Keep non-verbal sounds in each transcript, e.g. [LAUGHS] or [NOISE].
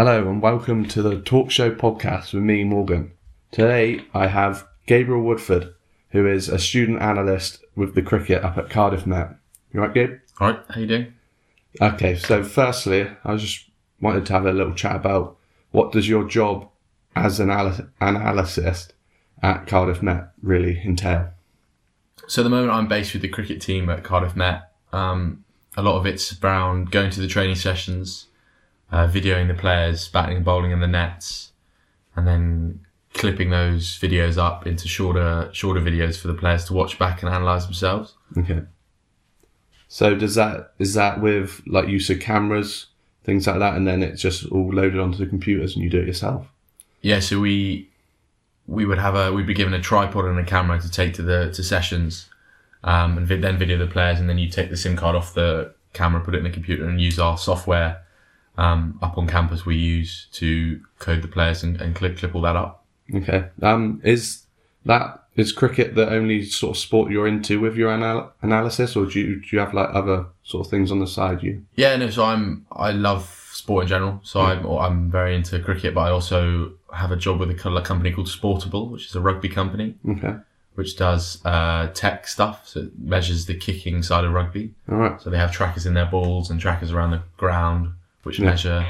Hello and welcome to the Talk Show podcast with me, Morgan. Today I have Gabriel Woodford, who is a student analyst with the cricket up at Cardiff Met. You right, Gabe? All right, how you doing? Okay, so firstly, I just wanted to have a little chat about what does your job as an analyst at Cardiff Met really entail? So at the moment, I'm based with the cricket team at Cardiff Met. Um, a lot of it's around going to the training sessions, uh, videoing the players batting and bowling in the nets, and then clipping those videos up into shorter shorter videos for the players to watch back and analyze themselves. Okay. So does that is that with like use of cameras, things like that, and then it's just all loaded onto the computers and you do it yourself? Yeah, so we we would have a we'd be given a tripod and a camera to take to the to sessions, um, and then video the players, and then you take the SIM card off the camera, put it in the computer, and use our software um, up on campus. We use to code the players and, and clip clip all that up. Okay. Um, is that is cricket the only sort of sport you're into with your anal- analysis, or do you do you have like other sort of things on the side? You Yeah, no. So I'm I love sport in general. So I'm I'm very into cricket, but I also have a job with a company called Sportable, which is a rugby company, okay? which does uh, tech stuff. So it measures the kicking side of rugby. All right. So they have trackers in their balls and trackers around the ground, which Yeah. measure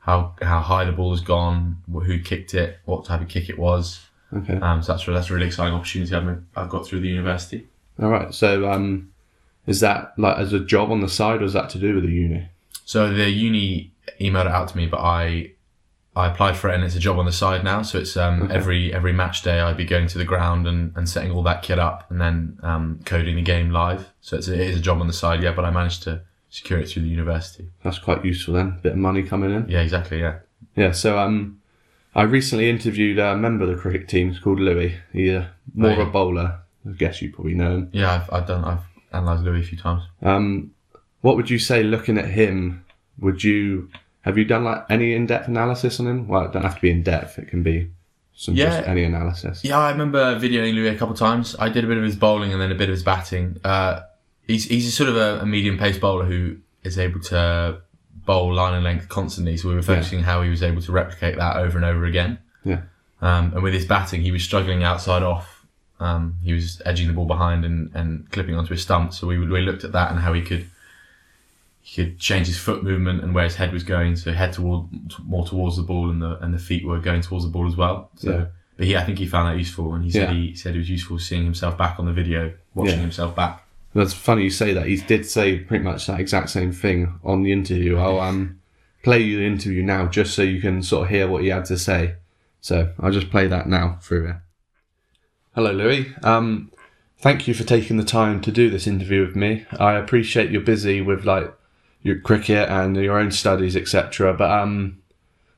how how high the ball has gone, who kicked it, what type of kick it was. Okay. Um, so that's that's a really exciting opportunity I've, I've got through the university. All right. So um, is that like as a job on the side, or is that to do with the uni? So the uni emailed it out to me, but I I applied for it and it's a job on the side now. So it's um, Okay. every every match day I'd be going to the ground and, and setting all that kit up and then um, coding the game live. So it's a, it is a job on the side, yeah. But I managed to secure it through the university. That's quite useful then. Bit of money coming in. Yeah, exactly. Yeah. Yeah. So um, I recently interviewed a member of the cricket team. He's called Louis. He's uh, more Oh, of yeah. a bowler. I guess you probably know him. Yeah, I've, I've done I've analysed Louis a few times. Um, what would you say looking at him? Would you have you done like any in-depth analysis on him? Well, it don't have to be in depth. It can be some just any analysis. Yeah, I remember videoing Louis a couple of times. I did a bit of his bowling and then a bit of his batting. Uh, he's he's a sort of a, a medium pace bowler who is able to bowl line and length constantly. So we were focusing how he was able to replicate that over and over again. Yeah. Um, and with his batting, he was struggling outside off. Um, he was edging the ball behind and, and clipping onto his stump. So we we looked at that and how he could he could change his foot movement and where his head was going. So head toward more towards the ball and the and the feet were going towards the ball as well. So. Yeah. But he, I think he found that useful, and he said Yeah. he said it was useful seeing himself back on the video, watching Yeah. himself back. That's funny you say that. He did say pretty much that exact same thing on the interview. I'll um, play you the interview now just so you can sort of hear what he had to say. So I'll just play that now through here. Hello, Louis. Um, thank you for taking the time to do this interview with me. I appreciate you're busy with like your cricket and your own studies, etc. But um,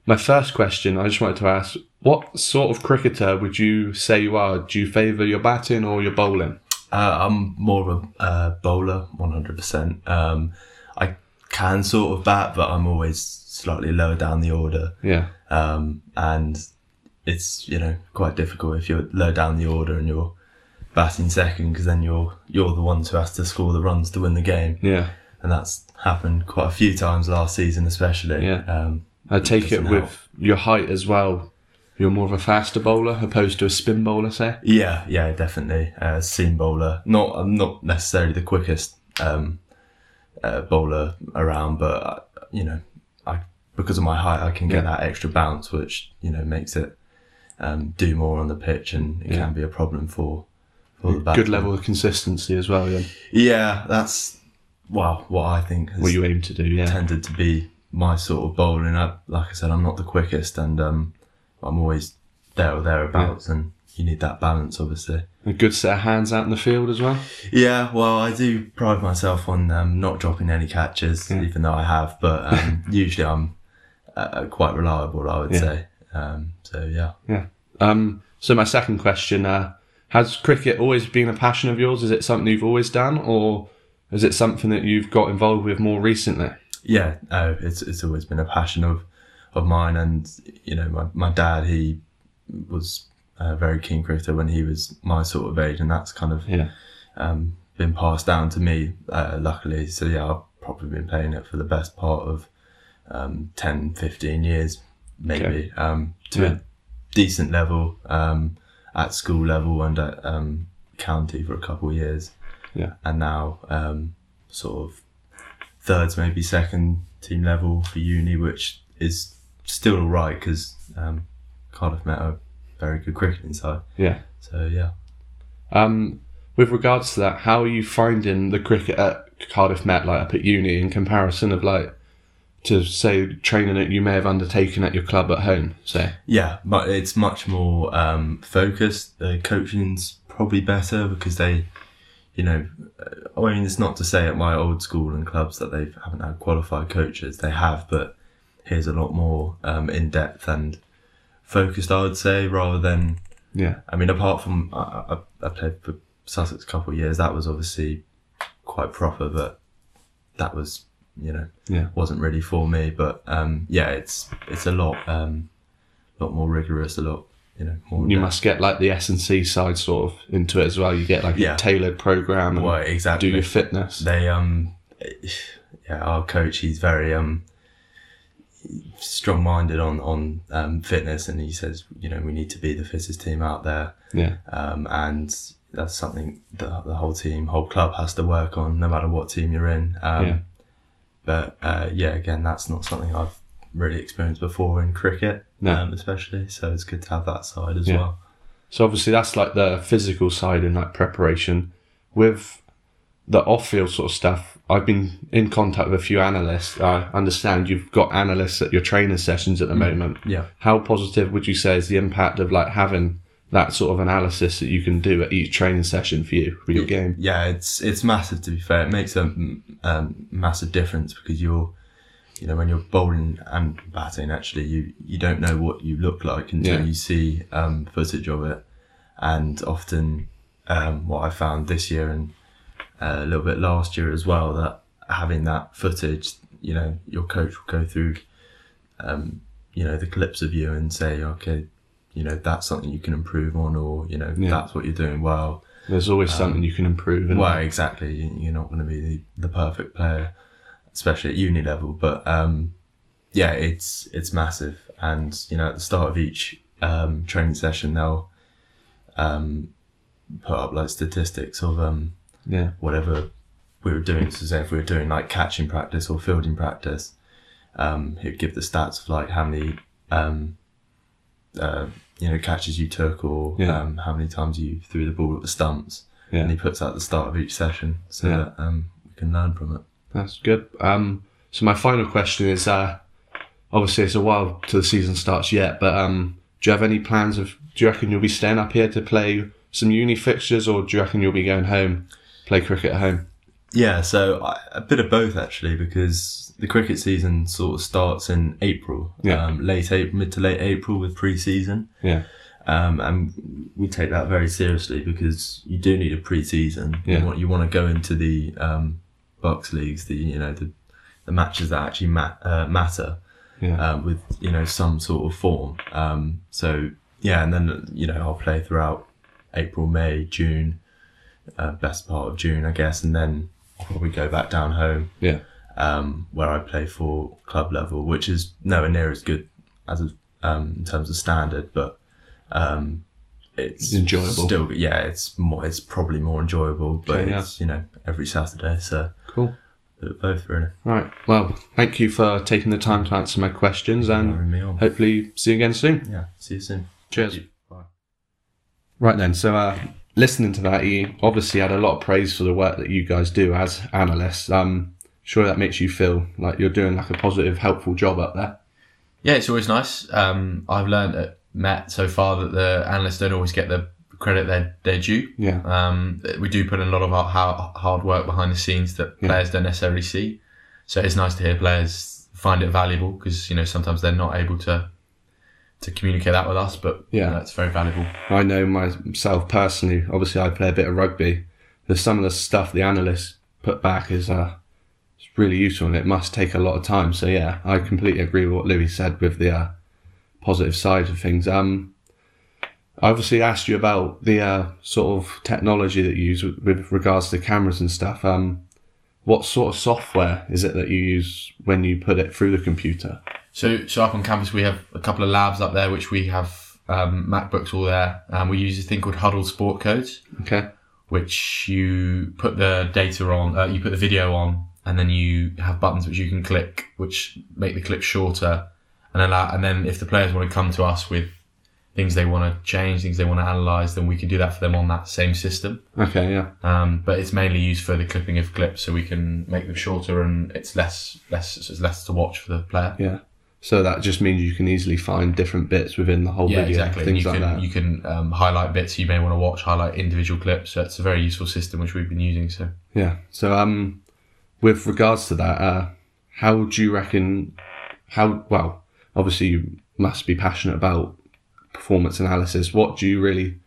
my first question, I just wanted to ask, what sort of cricketer would you say you are? Do you favour your batting or your bowling? Uh, I'm more of a uh, bowler, 100%. Um, I can sort of bat, but I'm always slightly lower down the order. Yeah. Um, and it's, you know, quite difficult if you're low down the order and you're batting second because then you're you're the ones who has to score the runs to win the game. Yeah. And that's happened quite a few times last season, especially. Yeah. Um, I take it Doesn't with help. your height as well. You're more of a faster bowler opposed to a spin bowler, say. Yeah, yeah, definitely. Uh, seam bowler. Not, I'm not necessarily the quickest um, uh, bowler around, but uh, you know, I because of my height, I can get Yeah. that extra bounce, which you know makes it um, do more on the pitch, and it Yeah. can be a problem for for the Good level of consistency as well. Then Yeah, that's well, what I think has what you aim to do. Yeah. tended to be my sort of bowling. I, like I said, I'm not the quickest, and um, I'm always there or thereabouts, and you need that balance, obviously. A good set of hands out in the field as well. Yeah, well, I do pride myself on um, not dropping any catches, Yeah. even though I have. But um, [LAUGHS] usually, I'm uh, quite reliable. I would Yeah. say. Um, so yeah. Yeah. Um. So my second question: uh, Has cricket always been a passion of yours? Is it something you've always done, or is it something that you've got involved with more recently? Yeah, no, it's it's always been a passion of of mine, and you know, my my dad he was a very keen cricketer when he was my sort of age, and that's kind of Yeah. um, been passed down to me, uh, luckily. So yeah, I've probably been playing it for the best part of um, 10, 15 years, maybe, Okay. um, to Yeah. a decent level um, at school level and at um, county for a couple of years. Yeah. And now um, sort of thirds, maybe second team level for uni, which is still all right because um, Cardiff Met are very good cricketing side. Yeah. So yeah. Um, with regards to that, how are you finding the cricket at Cardiff Met, like up at uni, in comparison of like to say training that you may have undertaken at your club at home? Say, Yeah, but it's much more um, focused. The coaching's probably better because they, you know, uh, I mean, it's not to say at my old school and clubs that they haven't had qualified coaches. They have, but here's a lot more um, in depth and focused. I would say rather than, yeah, I mean, apart from I, I, I played for Sussex a couple of years. That was obviously quite proper, but that was, you know, yeah, wasn't really for me. But um, yeah, it's it's a lot um, lot more rigorous, a lot you know more. you must get like the S and C side sort of into it as well. You get like Yeah. a tailored program and well, exactly. do your fitness. They um, yeah, our coach he's very um strong minded on on um, fitness, and he says you know we need to be the fittest team out there, Yeah, um, and that's something that the whole team, whole club has to work on, no matter what team you're in. Um, Yeah. But uh, yeah, again, that's not something I've really experienced before in cricket, No. um, especially. So it's good to have that side as Yeah. well. So obviously that's like the physical side and like preparation. With the off-field sort of stuff, I've been in contact with a few analysts. I understand you've got analysts at your training sessions at the moment. Yeah. How positive would you say is the impact of like having that sort of analysis that you can do at each training session for you for your game? Yeah, it's it's massive. To be fair, it makes a um, massive difference because you're, you know, when you're bowling and batting, actually, you you don't know what you look like until Yeah. you see um, footage of it, and often um, what I found this year and uh, a little bit last year as well that having that footage, you know, your coach will go through, um, you know, the clips of you and say, okay, you know, that's something you can improve on, or you know, Yeah. that's what you're doing well. There's always something you can improve. isn't Well, exactly. You- You're not going to be the, the perfect player, especially at uni level. But um, yeah, it's it's massive. And you know, at the start of each um, training session, they'll um, put up like statistics of um, yeah, whatever we were doing. So, say if we were doing like catching practice or fielding practice, um, he'd give the stats of like how many um, uh, you know catches you took or Yeah. um, how many times you threw the ball at the stumps yeah. and he puts that at the start of each session so Yeah. that um, we can learn from it. That's good. Um, so my final question is, uh, obviously it's a while till the season starts yet, but um, do you have any plans of? Do you reckon you'll be staying up here to play some uni fixtures, or do you reckon you'll be going home, play cricket at home? Yeah, so I, a bit of both actually, because the cricket season sort of starts in April, Yeah. um, late April, mid to late April with pre-season, Yeah, um, and we take that very seriously because you do need a pre-season. Yeah. You want you want to go into the um, BUCS leagues, the you know the the matches that actually ma- uh, matter. yeah, um, with you know some sort of form. Um, so yeah, and then you know I'll play throughout April, May, June, uh, best part of June, I guess, and then I'll probably go back down home yeah, um, where I play for club level, which is nowhere near as good as um, in terms of standard, but um, it's It's enjoyable. Still, yeah, it's more. It's probably more enjoyable, but Okay, yeah. it's you know every Saturday, so cool. both really. Right. Well, thank you for taking the time to answer my questions, and hopefully see you again soon. Yeah, see you soon. Cheers. Bye. Right then, so uh, listening to that, he obviously had a lot of praise for the work that you guys do as analysts. Um, sure that makes you feel like you're doing like a positive, helpful job up there. Yeah, it's always nice. Um, I've learned at Met so far that the analysts don't always get the credit they're, they're due. Yeah, Um, we do put in a lot of our hard work behind the scenes that Yeah. players don't necessarily see. So it's nice to hear players find it valuable because you know sometimes they're not able to to communicate that with us, but Yeah. you know, it's very valuable. I know myself personally. Obviously, I play a bit of rugby. There's some of the stuff the analysts put back is uh, it's really useful, and it must take a lot of time. So yeah, I completely agree with what Louis said with the uh, positive side of things. Um, I obviously asked you about the uh, sort of technology that you use with, with regards to cameras and stuff. Um, what sort of software is it that you use when you put it through the computer? So, so up on campus we have a couple of labs up there, which we have um, MacBooks all there. and we use a thing called Hudl Sport Codes, Okay. which you put the data on, uh, you put the video on, and then you have buttons which you can click, which make the clip shorter, and allow, and then if the players want to come to us with things they want to change, things they want to analyze, then we can do that for them on that same system. Okay. Yeah. Um, but it's mainly used for the clipping of clips, so we can make them shorter and it's less less it's less to watch for the player. Yeah. So that just means you can easily find different bits within the whole Yeah, video, exactly. Things you like can that. you can um, highlight bits you may want to watch, highlight individual clips. So it's a very useful system which we've been using. So Yeah. So um, with regards to that, uh, how do you reckon? How well? Obviously, you must be passionate about performance analysis. What do you really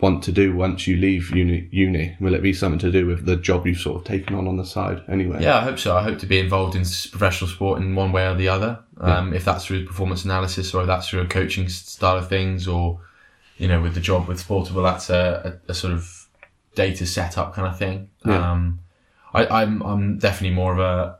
want to do once you leave uni? Uni will it be something to do with the job you've sort of taken on on the side anyway? yeah, I hope so. I hope to be involved in professional sport in one way or the other. Um, If that's through performance analysis or if that's through a coaching style of things, or you know, with the job with Sportable, that's a, a, a sort of data setup kind of thing. Yeah. Um, I, I'm I'm definitely more of a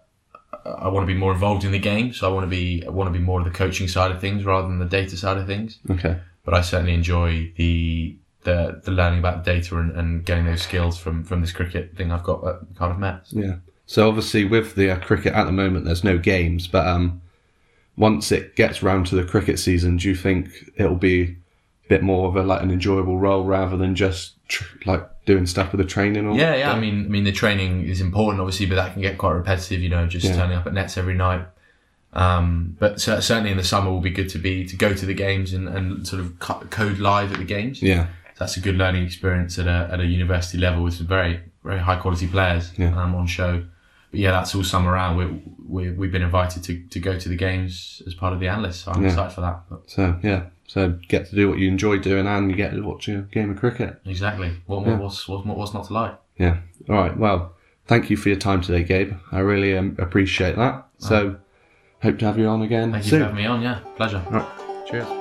I want to be more involved in the game, so I want to be I want to be more of the coaching side of things rather than the data side of things. Okay. But I certainly enjoy the the, the learning about data and, and getting those skills from from this cricket thing I've got at Cardiff Met. Yeah. So obviously with the uh, cricket at the moment, there's no games, but um, once it gets round to the cricket season, do you think it'll be a bit more of a like an enjoyable role rather than just tr- like doing stuff with the training? Or Yeah, yeah. I mean, I mean, the training is important, obviously, but that can get quite repetitive. You know, just Yeah. turning up at nets every night. Um, but cer- certainly in the summer will be good to be to go to the games and, and sort of co- code live at the games. yeah, That's a good learning experience at a at a university level with some very very high quality players Yeah. um, on show. But yeah, that's all summer round. We, we we've been invited to, to go to the games as part of the analysts. So I'm Yeah. excited for that. But so yeah, so get to do what you enjoy doing, and you get to watch a game of cricket. exactly. What more Yeah. was what, what's not to like? Yeah. All right. Well, thank you for your time today, Gabe. I really um, appreciate that. So, hope to have you on again Thank you for having me on. Yeah, pleasure. All right. Cheers.